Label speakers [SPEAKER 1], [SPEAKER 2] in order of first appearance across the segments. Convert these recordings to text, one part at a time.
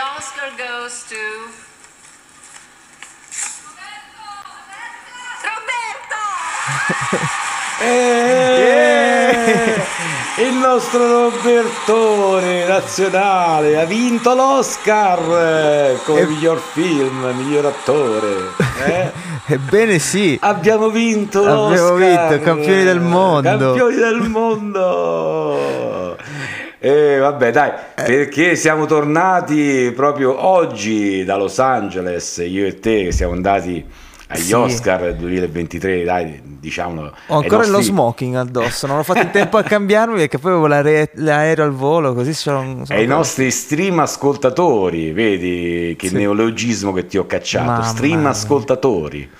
[SPEAKER 1] Oscar goes to Roberto!
[SPEAKER 2] Eh, Il nostro Robertone nazionale ha vinto l'Oscar come miglior film, miglior attore. eh?
[SPEAKER 3] Ebbene sì.
[SPEAKER 2] Abbiamo vinto
[SPEAKER 3] Abbiamo
[SPEAKER 2] l'Oscar.
[SPEAKER 3] vinto, campioni del mondo.
[SPEAKER 2] Campioni del mondo. E vabbè, dai,
[SPEAKER 3] Eh.
[SPEAKER 2] perché siamo tornati proprio oggi da Los Angeles, io e te, che siamo andati agli
[SPEAKER 3] Sì.
[SPEAKER 2] Oscar 2023, dai, diciamolo.
[SPEAKER 3] Ho ancora lo smoking addosso, non ho fatto in tempo a cambiarmi perché poi avevo l'are- l'aereo al volo, così sono...
[SPEAKER 2] Ai nostri stream ascoltatori, vedi che
[SPEAKER 3] Sì.
[SPEAKER 2] neologismo che ti ho cacciato,
[SPEAKER 3] Mamma
[SPEAKER 2] stream
[SPEAKER 3] mia.
[SPEAKER 2] ascoltatori.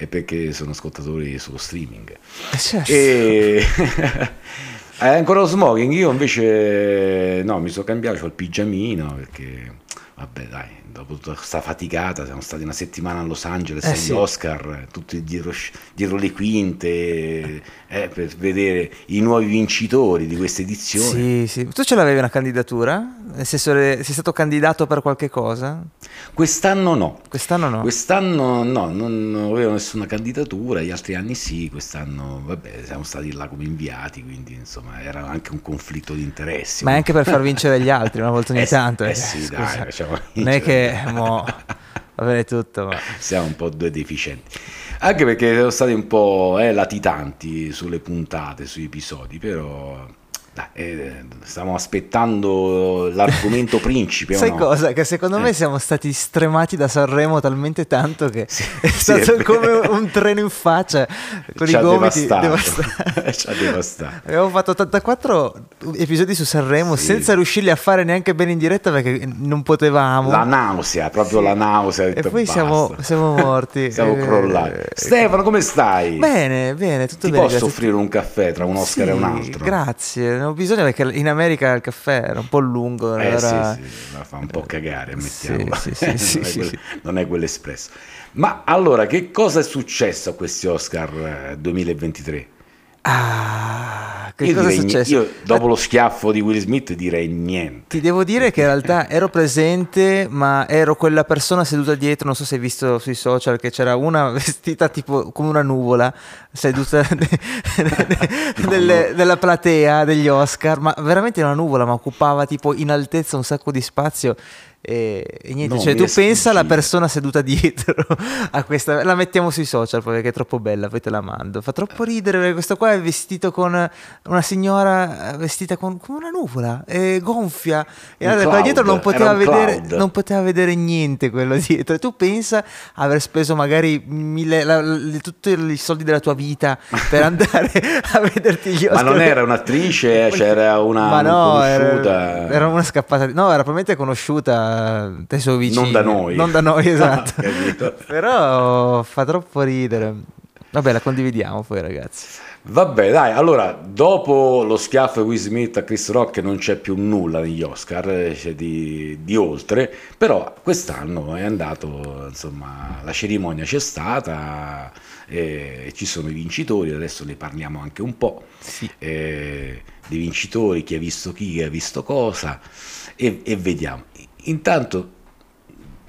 [SPEAKER 2] E perché sono ascoltatori sullo streaming.
[SPEAKER 3] Eh, certo.
[SPEAKER 2] E hai ancora lo smoking? Io invece no, mi sono cambiato, ho il pigiamino perché vabbè dai, dopo tutta questa faticata siamo stati una settimana a Los Angeles
[SPEAKER 3] Eh,
[SPEAKER 2] agli
[SPEAKER 3] sì.
[SPEAKER 2] Oscar, tutti dietro, dietro le quinte eh, per vedere i nuovi vincitori di questa edizione.
[SPEAKER 3] Sì, sì. Tu ce l'avevi una candidatura? Nel senso, le- sei stato candidato per qualche cosa?
[SPEAKER 2] Quest'anno no.
[SPEAKER 3] Quest'anno no.
[SPEAKER 2] Quest'anno no, non avevo nessuna candidatura, gli altri anni sì, quest'anno vabbè, siamo stati là come inviati, quindi insomma era anche un conflitto di interessi.
[SPEAKER 3] Ma è anche per far vincere gli altri una volta ogni
[SPEAKER 2] Eh
[SPEAKER 3] tanto.
[SPEAKER 2] eh
[SPEAKER 3] eh,
[SPEAKER 2] sì,
[SPEAKER 3] scusa.
[SPEAKER 2] dai, facciamo
[SPEAKER 3] non è che
[SPEAKER 2] vincere.
[SPEAKER 3] mo, va bene tutto, ma...
[SPEAKER 2] Siamo un po' due deficienti. Anche perché siamo stati un po' eh, latitanti sulle puntate, sui episodi, però eh, stiamo aspettando l'argomento principe.
[SPEAKER 3] Sai
[SPEAKER 2] no?
[SPEAKER 3] cosa? Che secondo me
[SPEAKER 2] Eh.
[SPEAKER 3] siamo stati stremati da Sanremo talmente tanto che è
[SPEAKER 2] sì,
[SPEAKER 3] stato
[SPEAKER 2] è
[SPEAKER 3] come un treno in faccia con
[SPEAKER 2] Ci
[SPEAKER 3] i gomiti
[SPEAKER 2] devastato. Ci ha devastato.
[SPEAKER 3] Abbiamo fatto 84 episodi su Sanremo
[SPEAKER 2] Sì.
[SPEAKER 3] senza riuscirli a fare neanche bene in diretta perché non potevamo.
[SPEAKER 2] La nausea, proprio la nausea.
[SPEAKER 3] E poi siamo, siamo morti.
[SPEAKER 2] Siamo
[SPEAKER 3] Eh,
[SPEAKER 2] crollati. Stefano, come stai?
[SPEAKER 3] Bene, bene, tutto
[SPEAKER 2] Ti
[SPEAKER 3] bene.
[SPEAKER 2] posso
[SPEAKER 3] grazie.
[SPEAKER 2] offrire un caffè tra un Oscar e un altro?
[SPEAKER 3] Grazie, ne ho bisogno perché in America il caffè era un po' lungo.
[SPEAKER 2] Eh
[SPEAKER 3] allora-
[SPEAKER 2] sì, sì, la fa un po' cagare,
[SPEAKER 3] Sì,
[SPEAKER 2] ammettiamolo.
[SPEAKER 3] sì, sì,
[SPEAKER 2] non,
[SPEAKER 3] sì,
[SPEAKER 2] è
[SPEAKER 3] sì,
[SPEAKER 2] quel-
[SPEAKER 3] sì.
[SPEAKER 2] non è quell'espresso. Ma allora, che cosa è successo a questi Oscar eh, 2023?
[SPEAKER 3] Ah, che
[SPEAKER 2] io,
[SPEAKER 3] cosa è successo?
[SPEAKER 2] io dopo lo schiaffo di Will Smith direi niente.
[SPEAKER 3] Ti devo dire che in realtà ero presente, ma ero quella persona seduta dietro. Non so se hai visto sui social che c'era una vestita tipo come una nuvola seduta nelle- nella platea degli Oscar. Ma veramente una nuvola, ma occupava tipo in altezza un sacco di spazio. E, e niente,
[SPEAKER 2] No,
[SPEAKER 3] cioè tu pensa alla persona seduta dietro a questa, la mettiamo sui social poi perché è troppo bella, poi te la mando. Fa troppo ridere perché questo qua è vestito con una signora eh, vestita con, come una nuvola, è gonfia. E allora
[SPEAKER 2] cloud,
[SPEAKER 3] dietro non poteva, vedere, non poteva vedere niente quello dietro. E tu pensa aver speso magari mille, la- le- tutti i soldi della tua vita per andare a vederti gli
[SPEAKER 2] Ma
[SPEAKER 3] Oscar.
[SPEAKER 2] non era un'attrice, eh, c'era una
[SPEAKER 3] Ma no, era,
[SPEAKER 2] conosciuta.
[SPEAKER 3] era una scappata. No, era probabilmente conosciuta dai suoi vicini.
[SPEAKER 2] Non da noi.
[SPEAKER 3] Non da noi, esatto.
[SPEAKER 2] Capito?
[SPEAKER 3] Però fa troppo ridere. Vabbè, la condividiamo poi, ragazzi.
[SPEAKER 2] Vabbè, dai, allora, dopo lo schiaffo di Will Smith a Chris Rock non c'è più nulla negli Oscar, eh, c'è di, di oltre, però quest'anno è andato, insomma, la cerimonia c'è stata, e ci sono i vincitori, adesso ne parliamo anche un po',
[SPEAKER 3] Sì.
[SPEAKER 2] eh, dei vincitori, chi ha visto chi, chi ha visto cosa, e, e vediamo. Intanto,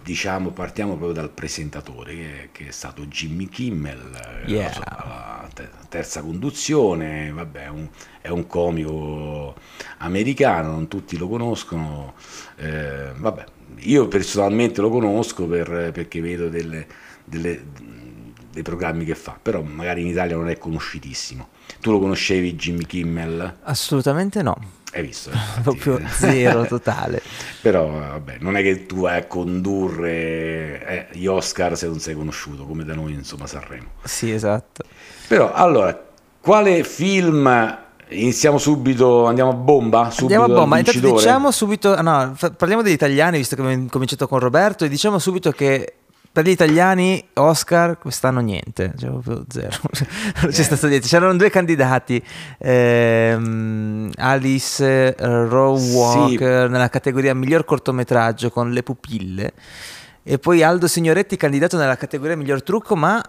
[SPEAKER 2] diciamo, partiamo proprio dal presentatore, che, che è stato Jimmy Kimmel, eh,
[SPEAKER 3] Yeah.
[SPEAKER 2] so, alla te- terza conduzione, vabbè, è un, è un comico americano, non tutti lo conoscono, eh, vabbè, io personalmente lo conosco per- perché vedo delle- delle- dei programmi che fa, però magari in Italia non è conosciutissimo. Tu lo conoscevi Jimmy Kimmel?
[SPEAKER 3] Assolutamente no.
[SPEAKER 2] Hai visto?
[SPEAKER 3] Proprio zero totale.
[SPEAKER 2] Però vabbè, non è che tu vai a condurre eh, gli Oscar se non sei conosciuto, come da noi insomma Sanremo.
[SPEAKER 3] Sì, esatto.
[SPEAKER 2] Però allora, quale film iniziamo subito, andiamo a bomba? Subito
[SPEAKER 3] Andiamo a bomba. Intanto diciamo subito, no, parliamo degli italiani, visto che abbiamo cominciato con Roberto, e diciamo subito che per gli italiani Oscar quest'anno niente, cioè proprio zero. non c'è
[SPEAKER 2] Eh.
[SPEAKER 3] stato niente. C'erano due candidati, ehm, Alice eh, Rowe
[SPEAKER 2] Sì.
[SPEAKER 3] Nella categoria miglior cortometraggio con Le pupille e poi Aldo Signoretti candidato nella categoria miglior trucco, ma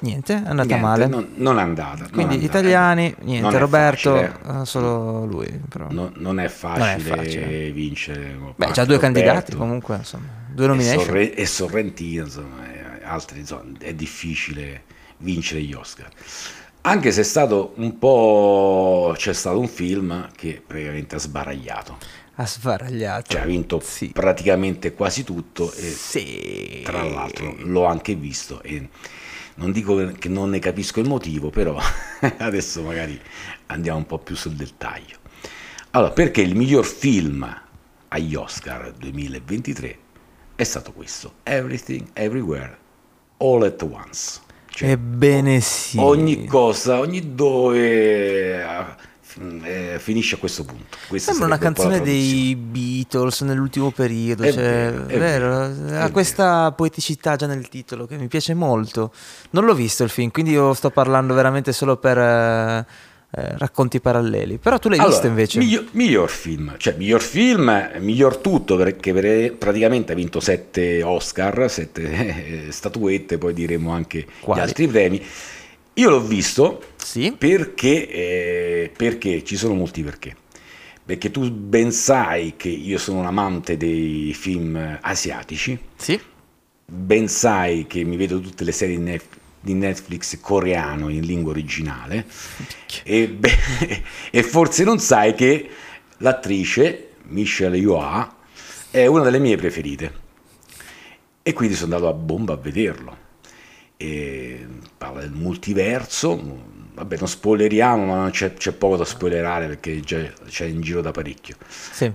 [SPEAKER 3] Niente, è andata
[SPEAKER 2] Niente,
[SPEAKER 3] male.
[SPEAKER 2] Non, non è andata. non
[SPEAKER 3] Quindi
[SPEAKER 2] andata.
[SPEAKER 3] italiani,
[SPEAKER 2] Non
[SPEAKER 3] niente, Roberto, eh, solo lui. Però.
[SPEAKER 2] No- non è facile, vincere.
[SPEAKER 3] Beh, già due candidati comunque, insomma, due
[SPEAKER 2] E,
[SPEAKER 3] nomination.
[SPEAKER 2] Sorre- e Sorrentino, insomma, e altri, insomma, è difficile vincere gli Oscar. Anche se è stato un po'. c'è stato un film che praticamente ha sbaragliato,
[SPEAKER 3] Ha sbaragliato.
[SPEAKER 2] cioè ha vinto
[SPEAKER 3] Sì.
[SPEAKER 2] praticamente quasi tutto e
[SPEAKER 3] Sì.
[SPEAKER 2] tra l'altro l'ho anche visto e non dico che non ne capisco il motivo, però adesso magari andiamo un po' più sul dettaglio. Allora, perché il miglior film agli Oscar 2023 è stato questo, Everything, Everywhere, All at Once. Cioè,
[SPEAKER 3] Ebbene sì.
[SPEAKER 2] ogni cosa, ogni dove eh, eh, finisce a questo punto. Questa
[SPEAKER 3] Sembra una
[SPEAKER 2] un
[SPEAKER 3] canzone
[SPEAKER 2] traduzione.
[SPEAKER 3] dei Beatles nell'ultimo periodo,
[SPEAKER 2] È
[SPEAKER 3] cioè,
[SPEAKER 2] vero, è
[SPEAKER 3] vero,
[SPEAKER 2] vero,
[SPEAKER 3] ha
[SPEAKER 2] è
[SPEAKER 3] questa poeticità già nel titolo che mi piace molto. Non l'ho visto il film, quindi io sto parlando veramente solo per eh, eh, racconti paralleli. Però tu l'hai
[SPEAKER 2] Allora,
[SPEAKER 3] visto invece?
[SPEAKER 2] Miglior, miglior film, cioè miglior film, miglior tutto perché per- praticamente ha vinto sette Oscar, sette eh, statuette, poi diremo anche
[SPEAKER 3] Quali?
[SPEAKER 2] gli altri premi. Io l'ho visto
[SPEAKER 3] Sì.
[SPEAKER 2] perché, eh, perché ci sono molti perché. Perché tu ben sai che io sono un amante dei film asiatici,
[SPEAKER 3] Sì.
[SPEAKER 2] ben sai che mi vedo tutte le serie di Nef- di Netflix coreano in lingua originale e, beh, e forse non sai che l'attrice Michelle Yeoh è una delle mie preferite e quindi sono andato a bomba a vederlo e parla del multiverso vabbè non spoileriamo ma c'è, c'è poco da spoilerare perché già c'è in giro da parecchio
[SPEAKER 3] Sì.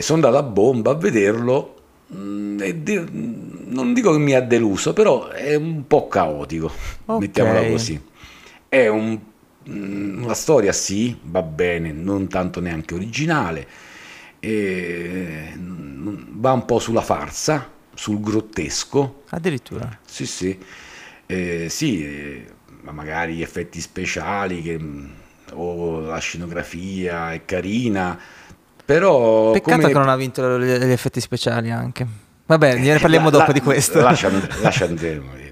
[SPEAKER 2] sono andato a bomba a vederlo mm, e di- non dico che mi ha deluso, però è un po' caotico,
[SPEAKER 3] Ok.
[SPEAKER 2] mettiamola così. È un- mm, una storia, sì, va bene, non tanto neanche originale, mm, va un po' sulla farsa, sul grottesco,
[SPEAKER 3] Addirittura.
[SPEAKER 2] sì, sì, Eh, sì, eh, ma magari gli effetti speciali che, mm, o la scenografia è carina, però
[SPEAKER 3] Peccato
[SPEAKER 2] come-
[SPEAKER 3] che non ha vinto gli effetti speciali anche. Vabbè, ne parliamo
[SPEAKER 2] La-
[SPEAKER 3] dopo
[SPEAKER 2] la-
[SPEAKER 3] di questo.
[SPEAKER 2] Lascia, lascia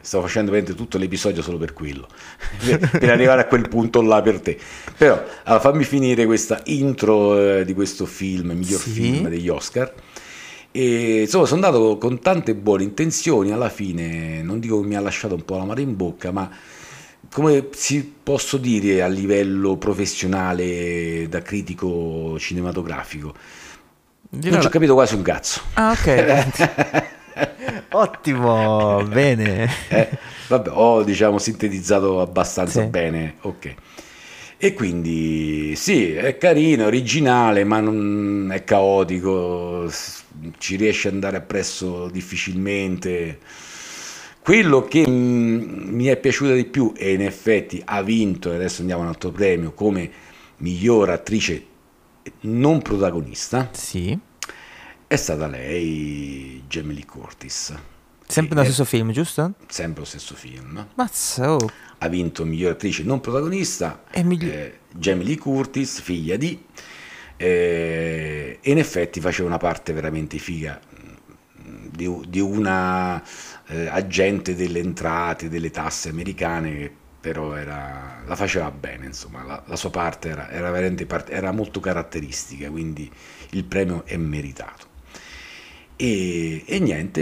[SPEAKER 2] sto facendo tutto l'episodio solo per quello, per, per arrivare a quel punto là per te. Però allora, fammi finire questa intro eh, di questo film, miglior
[SPEAKER 3] Sì.
[SPEAKER 2] film degli Oscar. E insomma, sono andato con tante buone intenzioni. Alla fine, non dico che mi ha lasciato un po' la mano in bocca, ma come si posso dire a livello professionale da critico cinematografico,
[SPEAKER 3] Dirò
[SPEAKER 2] non ci ho
[SPEAKER 3] la-
[SPEAKER 2] capito quasi un cazzo.
[SPEAKER 3] Ah, ok. Ottimo, bene.
[SPEAKER 2] Eh, vabbè, ho diciamo sintetizzato abbastanza
[SPEAKER 3] Sì.
[SPEAKER 2] bene, ok. E quindi sì, è carino, è originale, ma non è caotico, ci riesce ad andare appresso difficilmente. Quello che mm, mi è piaciuto di più e in effetti ha vinto, e adesso andiamo a un altro premio, come miglior attrice non protagonista,
[SPEAKER 3] Sì.
[SPEAKER 2] è stata lei, Lee Curtis.
[SPEAKER 3] Sempre nello
[SPEAKER 2] è
[SPEAKER 3] stesso film, giusto?
[SPEAKER 2] sempre lo stesso film
[SPEAKER 3] Mazza, oh.
[SPEAKER 2] ha vinto miglior attrice non protagonista
[SPEAKER 3] E migli-
[SPEAKER 2] eh, Lee Curtis, figlia di eh, e in effetti faceva una parte veramente figa di, di una eh, agente delle entrate, delle tasse americane che però era, la faceva bene, insomma, la, la sua parte era, era veramente era molto caratteristica, quindi il premio è meritato. E, e niente,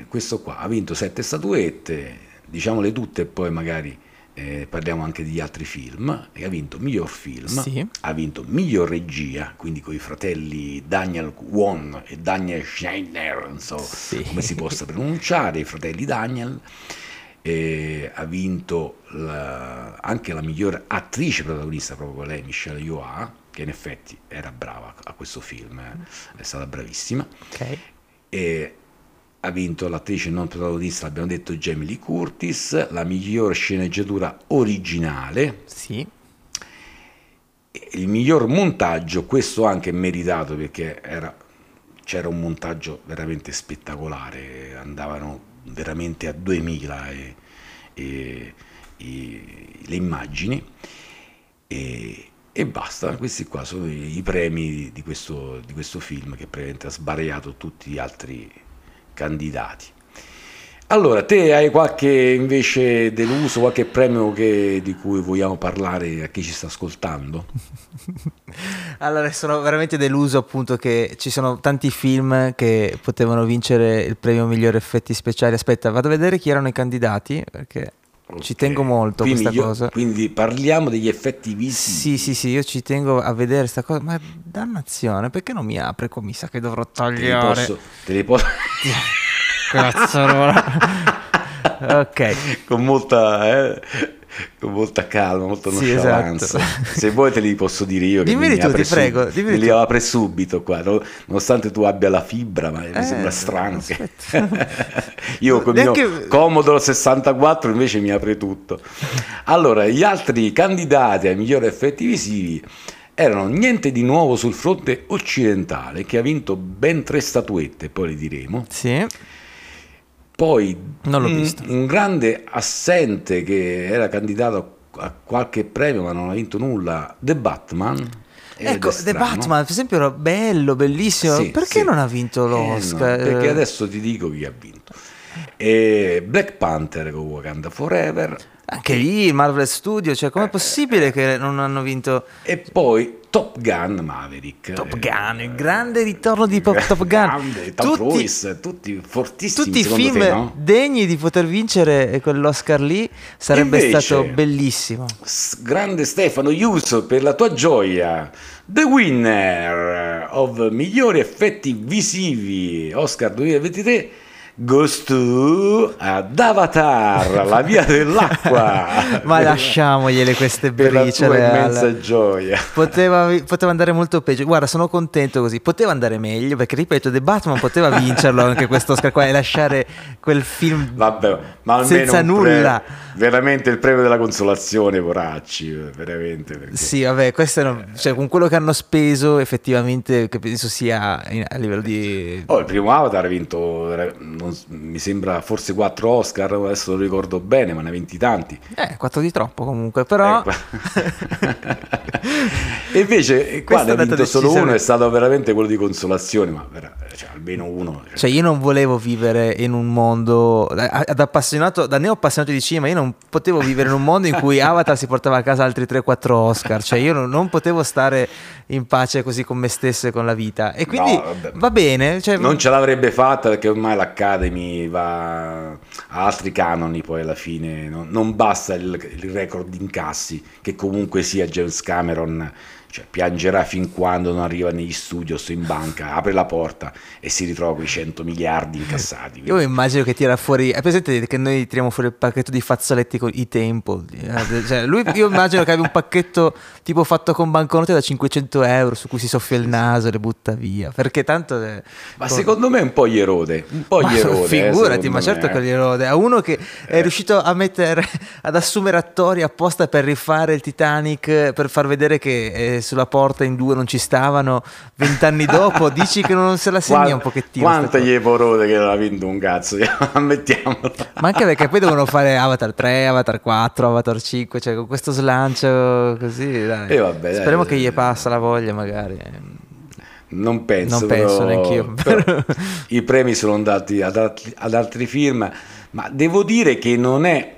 [SPEAKER 2] eh, questo qua ha vinto sette statuette, diciamole tutte e poi magari eh, parliamo anche di altri film. E ha vinto miglior film,
[SPEAKER 3] Sì.
[SPEAKER 2] ha vinto miglior regia, quindi con i fratelli Daniel Won e Daniel Schneider, non so
[SPEAKER 3] Sì.
[SPEAKER 2] come si possa pronunciare, i fratelli Daniel. E ha vinto la- anche la miglior attrice protagonista, proprio lei, Michelle Yeoh, che in effetti era brava a questo film, eh, è stata bravissima
[SPEAKER 3] Ok.
[SPEAKER 2] e ha vinto l'attrice non protagonista, abbiamo detto Jamie Lee Curtis, la miglior sceneggiatura originale,
[SPEAKER 3] Sì.
[SPEAKER 2] e il miglior montaggio, questo anche meritato perché era- c'era un montaggio veramente spettacolare, andavano veramente a 2000 e- e- i- le immagini e, e basta, questi qua sono i, i premi di questo, di questo film che praticamente ha sbaragliato tutti gli altri candidati. Allora, te hai qualche invece deluso, qualche premio che- di cui vogliamo parlare a chi ci sta ascoltando?
[SPEAKER 3] Allora, sono veramente deluso appunto che ci sono tanti film che potevano vincere il premio miglior effetti speciali. Aspetta, vado a vedere chi erano i candidati perché ci tengo molto a
[SPEAKER 2] Quindi
[SPEAKER 3] questa
[SPEAKER 2] io-
[SPEAKER 3] cosa.
[SPEAKER 2] Quindi parliamo degli effetti visivi.
[SPEAKER 3] Sì, sì, sì, io ci tengo a vedere sta cosa. Ma dannazione, perché non mi apre? Qua mi sa che dovrò
[SPEAKER 2] Te li posso, te li posso-
[SPEAKER 3] Cazzarola. ok.
[SPEAKER 2] con molta eh, con molta calma, molta
[SPEAKER 3] Sì,
[SPEAKER 2] nonchalance.
[SPEAKER 3] esatto.
[SPEAKER 2] Se vuoi te li posso dire io che
[SPEAKER 3] Dimmeli
[SPEAKER 2] mi
[SPEAKER 3] tu, ti prego,
[SPEAKER 2] me li
[SPEAKER 3] tu.
[SPEAKER 2] apre subito qua, no? nonostante tu abbia la fibra, ma
[SPEAKER 3] Eh,
[SPEAKER 2] mi sembra strano che io con il
[SPEAKER 3] Neanche-
[SPEAKER 2] mio Commodore 64 invece mi apre tutto. Allora, gli altri candidati ai migliori effetti visivi erano niente di nuovo sul fronte occidentale che ha vinto ben tre statuette, poi le diremo.
[SPEAKER 3] Sì.
[SPEAKER 2] Poi
[SPEAKER 3] Non l'ho
[SPEAKER 2] un,
[SPEAKER 3] visto.
[SPEAKER 2] un grande assente che era candidato a qualche premio ma non ha vinto nulla, The Batman.
[SPEAKER 3] Ecco, The. Batman, per esempio, era bello, bellissimo.
[SPEAKER 2] Sì,
[SPEAKER 3] perché
[SPEAKER 2] sì.
[SPEAKER 3] non ha vinto
[SPEAKER 2] Eh, no,
[SPEAKER 3] l'Oscar?
[SPEAKER 2] perché adesso ti dico chi ha vinto. E Black Panther con Wakanda Forever
[SPEAKER 3] Anche lì Marvel Studio, cioè,
[SPEAKER 2] Eh,
[SPEAKER 3] com'è possibile che non hanno vinto
[SPEAKER 2] e poi Top Gun Maverick.
[SPEAKER 3] Top
[SPEAKER 2] Eh,
[SPEAKER 3] Gun, il grande ritorno di Pop- Top Gun?
[SPEAKER 2] Grande, Tom
[SPEAKER 3] Tutti-
[SPEAKER 2] Cruise, tutti fortissimi
[SPEAKER 3] Tutti i film
[SPEAKER 2] te, no?
[SPEAKER 3] degni di poter vincere quell'Oscar lì sarebbe
[SPEAKER 2] Invece-
[SPEAKER 3] stato bellissimo.
[SPEAKER 2] Grande Stefano Iuso per la tua gioia. The winner of migliori effetti visivi Oscar 2023 goes to ad Avatar, la via dell'acqua.
[SPEAKER 3] Ma
[SPEAKER 2] Per-
[SPEAKER 3] lasciamogliele queste
[SPEAKER 2] per la tua
[SPEAKER 3] briciole. Al...
[SPEAKER 2] immensa gioia.
[SPEAKER 3] Poteva, poteva andare molto peggio. Guarda, sono contento così. Poteva andare meglio perché, ripeto, The Batman poteva vincerlo anche questo Oscar qua e lasciare quel film
[SPEAKER 2] Vabbè, ma
[SPEAKER 3] senza nulla.
[SPEAKER 2] pre- veramente il premio della consolazione, poracci, veramente. perché-
[SPEAKER 3] Sì, vabbè, questo no- cioè, con quello che hanno speso, effettivamente, che penso sia a livello di.
[SPEAKER 2] Oh, il primo Avatar ha vinto, eh, mi sembra, forse 4 Oscar, adesso lo ricordo bene, ma ne ha vinti tanti.
[SPEAKER 3] Eh, quattro di troppo comunque, però.
[SPEAKER 2] e invece qua
[SPEAKER 3] Questo
[SPEAKER 2] ne ha vinto solo uno, è stato veramente quello di consolazione, ma vera- cioè, almeno uno. cioè.
[SPEAKER 3] Cioè, io non volevo vivere in un mondo. Da, da appassionato, da neo appassionato di cinema, io non potevo vivere in un mondo in cui Avatar si portava a casa altri 3-4 Oscar. Cioè, io non, non potevo stare in pace così con me stesso e con la vita. E quindi
[SPEAKER 2] No,
[SPEAKER 3] va bene. Cioè,
[SPEAKER 2] Non ce l'avrebbe fatta perché ormai l'Academy va a altri canoni poi alla fine, non, non basta il, il record di incassi che comunque sia James Cameron, cioè, piangerà fin quando non arriva negli studios o in banca, apre la porta e si ritrova quei 100 miliardi incassati.
[SPEAKER 3] Io immagino che tira fuori. È presente che noi tiriamo fuori il pacchetto di fazzoletti con i tempo. Eh, Cioè, lui, io immagino che abbia un pacchetto tipo fatto con banconote da 500 euro su cui si soffia il naso e le butta via. Perché tanto. eh,
[SPEAKER 2] Ma
[SPEAKER 3] con-
[SPEAKER 2] secondo me un po' gli erode, un po' gli erode. eh,
[SPEAKER 3] figurati,
[SPEAKER 2] secondo
[SPEAKER 3] ma certo
[SPEAKER 2] me,
[SPEAKER 3] che
[SPEAKER 2] eh.
[SPEAKER 3] gli erode. A uno che è riuscito a mettere, ad assumere attori apposta per rifare il Titanic, per far vedere che eh, sulla porta in due non ci stavano, vent'anni dopo, dici che non se la segna
[SPEAKER 2] Qua-
[SPEAKER 3] un pochettino. Cosa.
[SPEAKER 2] gli è porode che non ha vinto un cazzo, ammettiamolo.
[SPEAKER 3] Ma anche perché poi devono fare Avatar 3, Avatar 4, Avatar 5, cioè con questo slancio così. Dai.
[SPEAKER 2] E vabbè, dai,
[SPEAKER 3] Speriamo
[SPEAKER 2] dai,
[SPEAKER 3] che gli
[SPEAKER 2] dai.
[SPEAKER 3] passa la voglia, magari.
[SPEAKER 2] Non penso,
[SPEAKER 3] Non penso
[SPEAKER 2] però-
[SPEAKER 3] neanch'io,
[SPEAKER 2] però I premi sono andati ad altri, ad altri film, ma devo dire che non è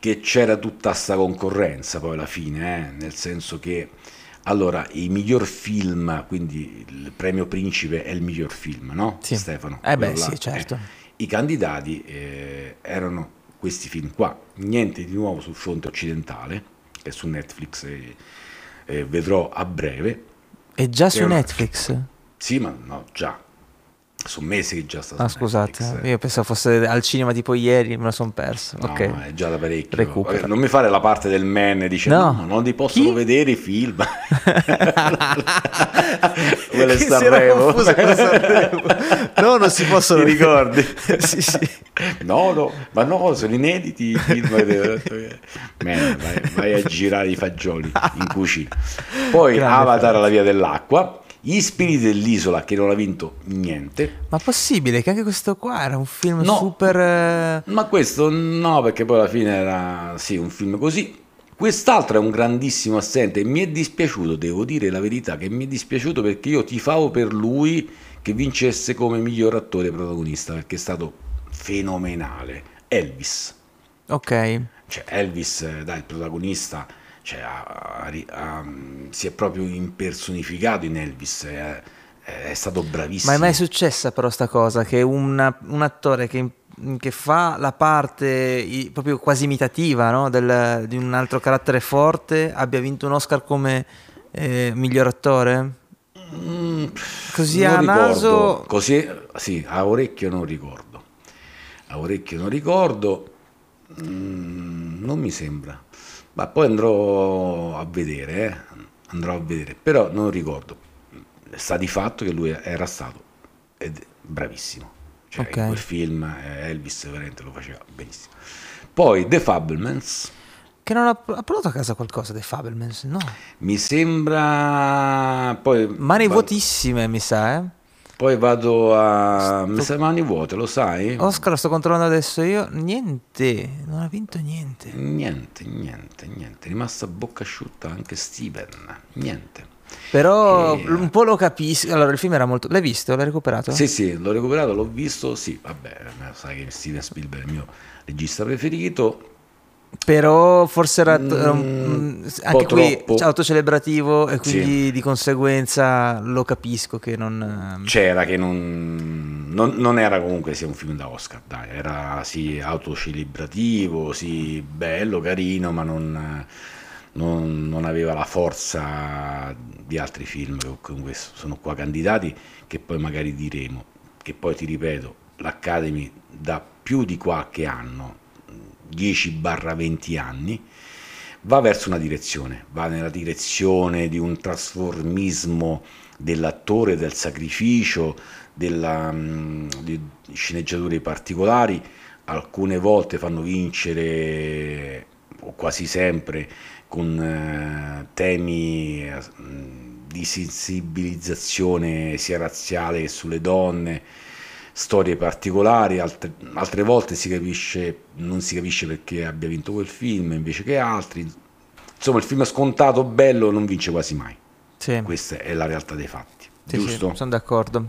[SPEAKER 2] che c'era tutta sta concorrenza poi alla fine, eh, nel senso che allora il miglior film, quindi il premio principe è il miglior film, no?
[SPEAKER 3] Sì.
[SPEAKER 2] Stefano?
[SPEAKER 3] Eh beh,
[SPEAKER 2] là.
[SPEAKER 3] sì, certo.
[SPEAKER 2] I candidati eh, erano questi film qua, niente di nuovo sul fronte occidentale, che su Netflix eh, eh, vedrò a breve.
[SPEAKER 3] È già su
[SPEAKER 2] una-
[SPEAKER 3] Netflix?
[SPEAKER 2] Sì, ma no, già. Sono mesi che già sta su
[SPEAKER 3] Ah, scusate,
[SPEAKER 2] Netflix.
[SPEAKER 3] io pensavo fosse al cinema tipo ieri, me lo sono perso.
[SPEAKER 2] No,
[SPEAKER 3] ok.
[SPEAKER 2] è già da parecchio.
[SPEAKER 3] Recupera.
[SPEAKER 2] Non mi fare la parte del man dice
[SPEAKER 3] No.
[SPEAKER 2] no, non ti possono
[SPEAKER 3] Chi?
[SPEAKER 2] vedere i film.
[SPEAKER 3] Si era
[SPEAKER 2] Sanremo.
[SPEAKER 3] No, non si possono
[SPEAKER 2] Ti ricordi?
[SPEAKER 3] sì, sì.
[SPEAKER 2] No, no, ma no, sono inediti i film. Man, vai, vai a girare i fagioli in cucina. Poi
[SPEAKER 3] Grande
[SPEAKER 2] Avatar alla via dell'acqua. Gli spiriti dell'isola che non ha vinto niente.
[SPEAKER 3] Ma possibile che anche questo qua era un film
[SPEAKER 2] No.
[SPEAKER 3] super... eh,
[SPEAKER 2] Ma questo no, perché poi alla fine era sì, un film così. Quest'altro è un grandissimo assente e mi è dispiaciuto, devo dire la verità, che mi è dispiaciuto perché io tifavo per lui che vincesse come miglior attore protagonista, perché è stato fenomenale, Elvis.
[SPEAKER 3] Ok.
[SPEAKER 2] Cioè, Elvis, eh, dai, il protagonista, cioè, ha- ha- ha- si è proprio impersonificato in Elvis, è, è stato bravissimo.
[SPEAKER 3] Ma è mai successa però sta cosa che una- un attore che, che fa la parte proprio quasi imitativa no? Del- di un altro carattere forte abbia vinto un Oscar come eh, miglior attore?
[SPEAKER 2] Mm,
[SPEAKER 3] Così a
[SPEAKER 2] ricordo.
[SPEAKER 3] naso...
[SPEAKER 2] Così, sì, a orecchio non ricordo. A orecchio non ricordo. Mm, non mi sembra. Ma poi andrò a vedere, eh. Andrò a vedere, però non ricordo. Sta di fatto che lui era stato ed bravissimo. Cioè,
[SPEAKER 3] Ok.
[SPEAKER 2] in quel film eh, Elvis veramente lo faceva benissimo. Poi The Fablemans.
[SPEAKER 3] Che non ha, ha portato a casa qualcosa dei Fablemans, no?
[SPEAKER 2] Mi sembra poi
[SPEAKER 3] Mani vuotissime, mi sa, eh?
[SPEAKER 2] Poi vado a mi sa mani vuote, lo sai?
[SPEAKER 3] Oscar, lo sto controllando adesso io. Niente, non ha vinto niente.
[SPEAKER 2] Niente, niente, niente. È rimasta bocca asciutta anche Steven. Niente.
[SPEAKER 3] Però
[SPEAKER 2] E-
[SPEAKER 3] un po' lo capisco. Allora, il film era molto. L'hai visto? L'hai recuperato?
[SPEAKER 2] Sì, sì, l'ho recuperato, l'ho visto, sì, vabbè, sai che Steven Spielberg è il mio regista preferito.
[SPEAKER 3] Però forse era,
[SPEAKER 2] Mm, un
[SPEAKER 3] anche qui
[SPEAKER 2] troppo.
[SPEAKER 3] autocelebrativo e
[SPEAKER 2] Sì.
[SPEAKER 3] quindi di conseguenza lo capisco che non... ehm,
[SPEAKER 2] C'era che non, non, non era comunque sia un film da Oscar, dai, era sì autocelebrativo, sì bello, carino, ma non, non- non aveva la forza di altri film che comunque sono qua candidati, che poi magari diremo, che poi ti ripeto, l'Academy da più di qualche anno, 10-20 anni, va verso una direzione, va nella direzione di un trasformismo dell'attore, del sacrificio, della, mm, di sceneggiature particolari, alcune volte fanno vincere, o quasi sempre, con eh, temi eh, mh, di sensibilizzazione sia razziale che sulle donne, storie particolari, altre, altre volte si capisce, non si capisce perché abbia vinto quel film invece che altri. Insomma, il film scontato, bello, non vince quasi mai.
[SPEAKER 3] sì,
[SPEAKER 2] Questa è la realtà dei fatti,
[SPEAKER 3] sì, sì,
[SPEAKER 2] giusto?
[SPEAKER 3] sono d'accordo.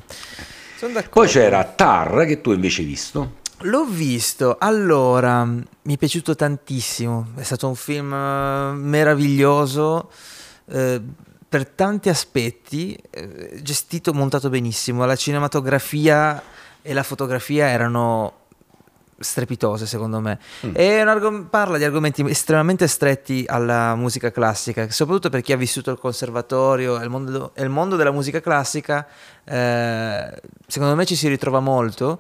[SPEAKER 3] Sono d'accordo.
[SPEAKER 2] Poi c'era Tar, che tu invece hai visto.
[SPEAKER 3] L'ho visto, allora, mi è piaciuto tantissimo, è stato un film eh, meraviglioso eh, per tanti aspetti, eh, gestito, montato benissimo, la cinematografia e la fotografia erano strepitose secondo me. E un argom- parla di argomenti estremamente stretti alla musica classica, soprattutto per chi ha vissuto il conservatorio e il mondo, e il mondo della musica classica, eh, secondo me ci si ritrova molto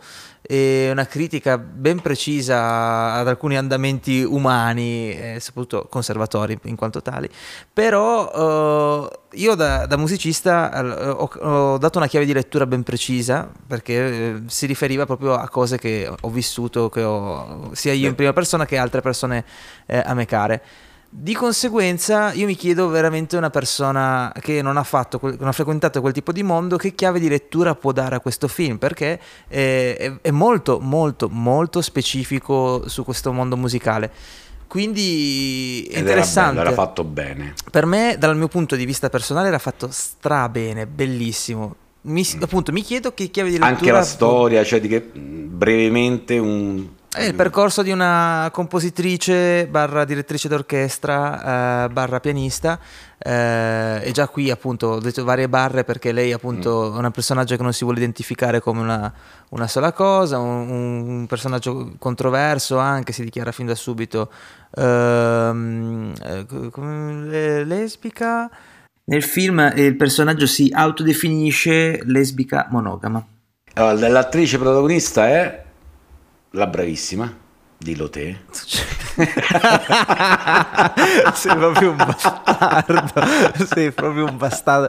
[SPEAKER 3] e una critica ben precisa ad alcuni andamenti umani, eh, soprattutto conservatori in quanto tali. Però eh, io da, da musicista ho, ho dato una chiave di lettura ben precisa perché eh, si riferiva proprio a cose che ho vissuto, che ho, sia io in prima persona che altre persone eh, a me care. Di conseguenza, io mi chiedo veramente una persona che non ha, fatto, non ha frequentato quel tipo di mondo, che chiave di lettura può dare a questo film, perché eh, è, è molto, molto, molto specifico su questo mondo musicale. Quindi è
[SPEAKER 2] Ed era
[SPEAKER 3] interessante.
[SPEAKER 2] bello, era fatto bene.
[SPEAKER 3] Per me, dal mio punto di vista personale, era fatto stra bene, bellissimo. Mi, appunto, mi chiedo che chiave di lettura.
[SPEAKER 2] Mm. Anche la storia, cioè di che mh, brevemente un...
[SPEAKER 3] È il percorso di una compositrice barra direttrice d'orchestra eh, barra pianista eh, e già qui appunto ho detto varie barre perché lei appunto è un personaggio che non si vuole identificare come una, una sola cosa, un, un personaggio controverso anche, si dichiara fin da subito ehm, eh, lesbica. Nel film il personaggio si autodefinisce lesbica monogama.
[SPEAKER 2] Allora, l'attrice protagonista è la bravissima, dillo te.
[SPEAKER 3] sei proprio un bastardo. sei proprio un bastardo.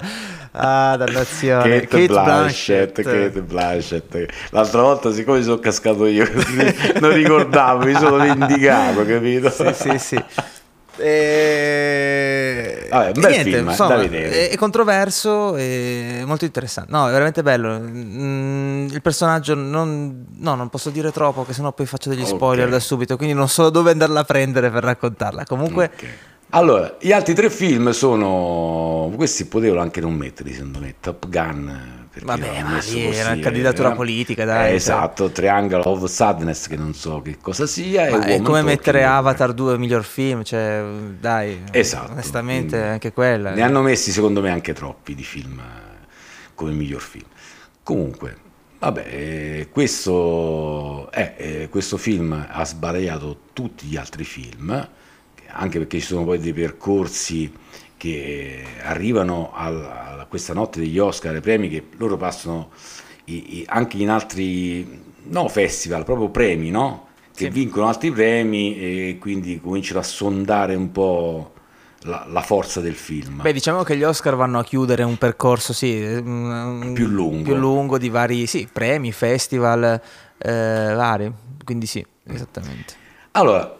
[SPEAKER 3] Ah, dannazione.
[SPEAKER 2] Kate, Blanchett, Kate Blanchett. L'altra volta, siccome sono cascato io, non ricordavo, mi sono vendicato, capito?
[SPEAKER 3] Sì, sì, sì. E...
[SPEAKER 2] Vabbè, un bel
[SPEAKER 3] niente,
[SPEAKER 2] film,
[SPEAKER 3] insomma. È, controverso e molto interessante. No, è veramente bello. Mm, il personaggio non, no, non posso dire troppo, che sennò poi faccio degli spoiler da subito. Quindi non so dove andarla a prendere per raccontarla. Comunque,
[SPEAKER 2] Ok. Allora, gli altri tre film sono, questi potevano anche non metterli secondo me, Top Gun,
[SPEAKER 3] Vabbè, ma lì era
[SPEAKER 2] così,
[SPEAKER 3] candidatura
[SPEAKER 2] era-
[SPEAKER 3] politica,
[SPEAKER 2] eh,
[SPEAKER 3] dai. cioè.
[SPEAKER 2] esatto, Triangle of Sadness, che non so che cosa sia.
[SPEAKER 3] Ma è come mettere. Avatar 2 miglior film, cioè dai,
[SPEAKER 2] Esatto,
[SPEAKER 3] onestamente
[SPEAKER 2] quindi
[SPEAKER 3] anche quella.
[SPEAKER 2] Ne hanno messi secondo me anche troppi di film eh, come miglior film. Comunque, vabbè, eh, questo, eh, eh, questo film ha sbaragliato tutti gli altri film, anche perché ci sono poi dei percorsi che arrivano a questa notte degli Oscar, ai premi che loro passano i- i- anche in altri, no festival, proprio premi, no? Che
[SPEAKER 3] Sì.
[SPEAKER 2] vincono altri premi e quindi cominciano a sondare un po' la, la forza del film.
[SPEAKER 3] Beh, diciamo che gli Oscar vanno a chiudere un percorso, sì, mm,
[SPEAKER 2] Più lungo.
[SPEAKER 3] più lungo di vari sì, premi, festival, eh, vari. Quindi sì, esattamente.
[SPEAKER 2] Allora,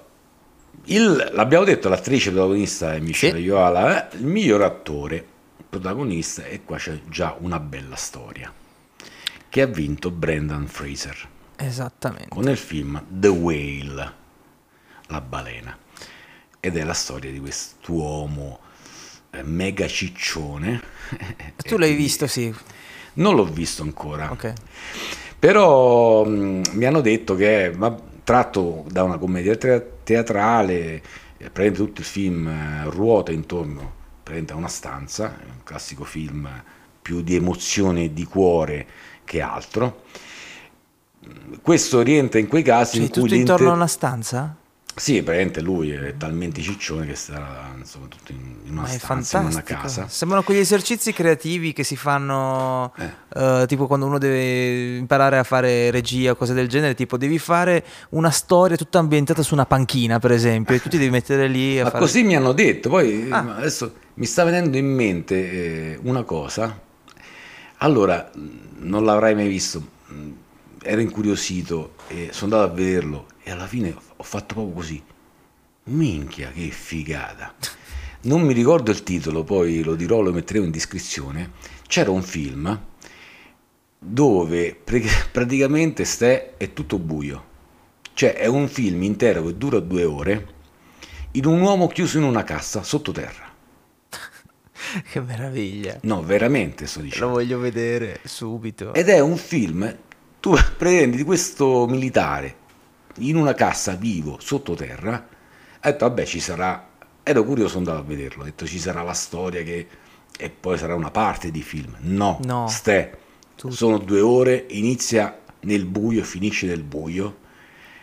[SPEAKER 2] il- l'abbiamo detto, l'attrice protagonista è Michelle
[SPEAKER 3] Sì.
[SPEAKER 2] Yeoh, il miglior attore protagonista e qua c'è già una bella storia che ha vinto Brendan Fraser
[SPEAKER 3] Esattamente.
[SPEAKER 2] con il film The Whale, la balena, ed è la storia di quest'uomo eh, mega ciccione.
[SPEAKER 3] Tu l'hai visto, sì.
[SPEAKER 2] Non l'ho visto ancora.
[SPEAKER 3] Ok.
[SPEAKER 2] Però mh, mi hanno detto che ma, tratto da una commedia te- teatrale, eh, praticamente tutto il film eh, ruota intorno a una stanza, è un classico film più di emozione e di cuore che altro. Questo rientra in quei casi
[SPEAKER 3] Cioè,
[SPEAKER 2] in cui
[SPEAKER 3] tutto intorno a una stanza?
[SPEAKER 2] Sì, praticamente lui è talmente ciccione che starà insomma, tutto in, una
[SPEAKER 3] Ma
[SPEAKER 2] stanza, in una casa.
[SPEAKER 3] Sembrano quegli esercizi creativi che si fanno,
[SPEAKER 2] Eh.
[SPEAKER 3] eh, tipo quando uno deve imparare a fare regia o cose del genere, tipo devi fare una storia tutta ambientata su una panchina, per esempio, e tu ti devi mettere lì a
[SPEAKER 2] Ma
[SPEAKER 3] fare...
[SPEAKER 2] così mi hanno detto, poi
[SPEAKER 3] Ah.
[SPEAKER 2] adesso mi sta venendo in mente eh, una cosa. Allora, non l'avrai mai visto, ero incuriosito e sono andato a vederlo e alla fine ho fatto proprio così. Minchia, che figata. Non mi ricordo il titolo, poi lo dirò, lo metteremo in descrizione. C'era un film dove pre- praticamente ste, è tutto buio. Cioè è un film intero che dura due ore in un uomo chiuso in una cassa sottoterra.
[SPEAKER 3] Che meraviglia.
[SPEAKER 2] No, veramente sto
[SPEAKER 3] Lo
[SPEAKER 2] dicendo.
[SPEAKER 3] voglio vedere subito.
[SPEAKER 2] Ed è un film, tu prendi di questo militare in una cassa vivo sottoterra, ho detto vabbè ci sarà, ero curioso sono andato a vederlo, ho detto ci sarà la storia che e poi sarà una parte di film. No,
[SPEAKER 3] No.
[SPEAKER 2] ste,
[SPEAKER 3] Tutto.
[SPEAKER 2] sono due ore, inizia nel buio, finisce nel buio.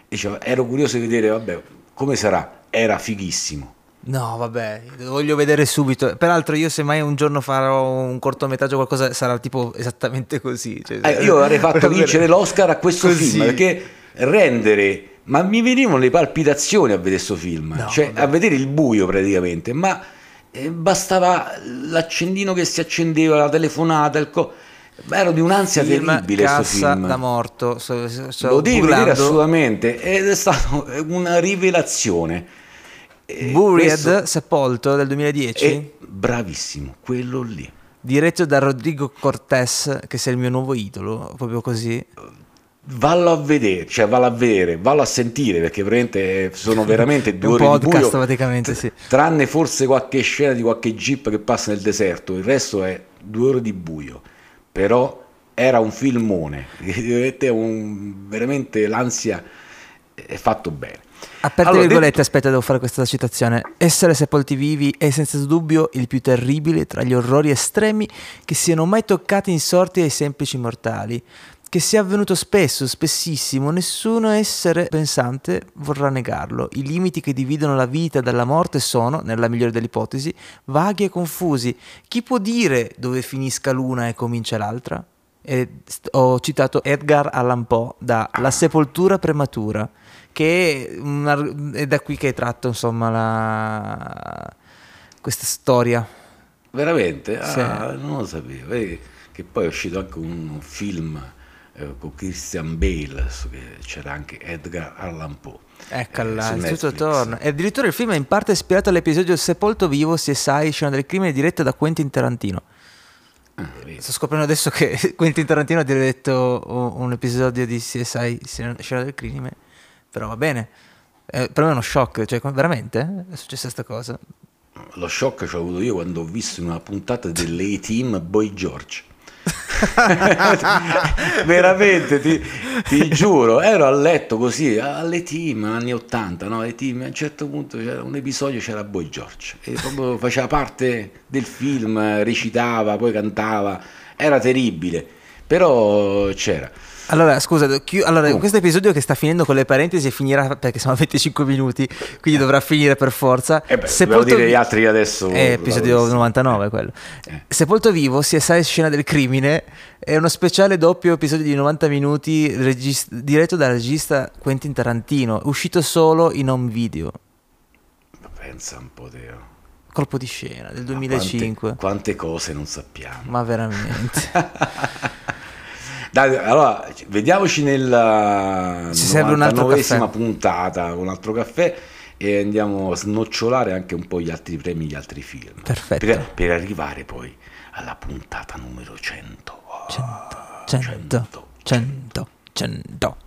[SPEAKER 2] E dicevo, ero curioso di vedere, vabbè, come sarà? Era fighissimo.
[SPEAKER 3] No, vabbè, lo voglio vedere subito. Peraltro, io se mai un giorno farò un cortometraggio o qualcosa, sarà tipo esattamente così. Cioè,
[SPEAKER 2] Eh, io avrei fatto vincere l'Oscar a questo
[SPEAKER 3] Così.
[SPEAKER 2] film perché rendere ma mi venivano le palpitazioni a vedere questo film
[SPEAKER 3] No,
[SPEAKER 2] cioè
[SPEAKER 3] vabbè.
[SPEAKER 2] a vedere il buio praticamente ma eh, bastava l'accendino che si accendeva la telefonata il co- ero di un'ansia
[SPEAKER 3] film
[SPEAKER 2] terribile questo
[SPEAKER 3] cassa
[SPEAKER 2] film
[SPEAKER 3] da morto. Sto, sto
[SPEAKER 2] lo devi vedere assolutamente ed è stata una rivelazione E
[SPEAKER 3] Buried,
[SPEAKER 2] questo
[SPEAKER 3] sepolto del 2010,
[SPEAKER 2] è bravissimo quello lì
[SPEAKER 3] diretto da Rodrigo Cortés, che sei il mio nuovo idolo, proprio così.
[SPEAKER 2] Vallo a vedere, cioè vallo a vedere, vallo a sentire perché veramente sono veramente due
[SPEAKER 3] un
[SPEAKER 2] ore di
[SPEAKER 3] podcast
[SPEAKER 2] buio,
[SPEAKER 3] praticamente, sì.
[SPEAKER 2] tranne forse qualche scena di qualche jeep che passa nel deserto, il resto è due ore di buio, però era un filmone, veramente l'ansia è fatto bene.
[SPEAKER 3] Aperte
[SPEAKER 2] Allora,
[SPEAKER 3] virgolette,
[SPEAKER 2] detto-
[SPEAKER 3] aspetta, devo fare questa citazione. Essere sepolti vivi è senza dubbio il più terribile tra gli orrori estremi che siano mai toccati insorti ai semplici mortali. Che sia avvenuto spesso, spessissimo, nessuno essere pensante vorrà negarlo. I limiti che dividono la vita dalla morte sono, nella migliore delle ipotesi, vaghi e confusi. Chi può dire dove finisca l'una e comincia l'altra? E ho citato Edgar Allan Poe da La sepoltura prematura, che è, un ar- è da qui che è tratto insomma la... questa storia.
[SPEAKER 2] Veramente?
[SPEAKER 3] Sì.
[SPEAKER 2] Ah, non lo sapevo. Vedi che poi è uscito anche un film eh, con Christian Bale, che c'era anche Edgar Allan Poe.
[SPEAKER 3] Eccola,
[SPEAKER 2] eh,
[SPEAKER 3] tutto torna. E addirittura il film è in parte ispirato all'episodio Sepolto vivo CSI, scena del crimine diretto da Quentin Tarantino.
[SPEAKER 2] Ah.
[SPEAKER 3] Sto scoprendo adesso che Quentin Tarantino ha diretto un episodio di CSI, scena del crimine, però va bene. Eh, per me è uno shock, cioè veramente è successa questa cosa.
[SPEAKER 2] Lo shock che ho avuto io quando ho visto in una puntata dell'A-Team Boy George. Veramente, ti, ti giuro, ero a letto così, alle team, anni 80, no? Le team, a un certo punto c'era un episodio, c'era Boy George, e proprio faceva parte del film, recitava, poi cantava, era terribile, però c'era.
[SPEAKER 3] Allora, scusa, chi- allora, questo episodio che sta finendo con le parentesi finirà perché sono 25 minuti, quindi dovrà finire per forza.
[SPEAKER 2] Eh beh, Sepolto dire gli altri adesso.
[SPEAKER 3] È episodio 99 quello. Eh. Sepolto Vivo, CSI Scena del Crimine, è uno speciale doppio episodio di 90 minuti regist- diretto dal regista Quentin Tarantino, uscito solo in home video.
[SPEAKER 2] Pensa un po' Teo.
[SPEAKER 3] Colpo di scena del 2005.
[SPEAKER 2] Quante, quante cose non sappiamo.
[SPEAKER 3] Ma veramente.
[SPEAKER 2] Dai, allora, vediamoci nella Ci serve un altro caffè. puntata, un altro caffè e andiamo a snocciolare anche un po' gli altri premi, gli altri film.
[SPEAKER 3] Perfetto.
[SPEAKER 2] Per, per arrivare poi alla puntata numero 100.
[SPEAKER 3] 100, 100, 100, 100. 100.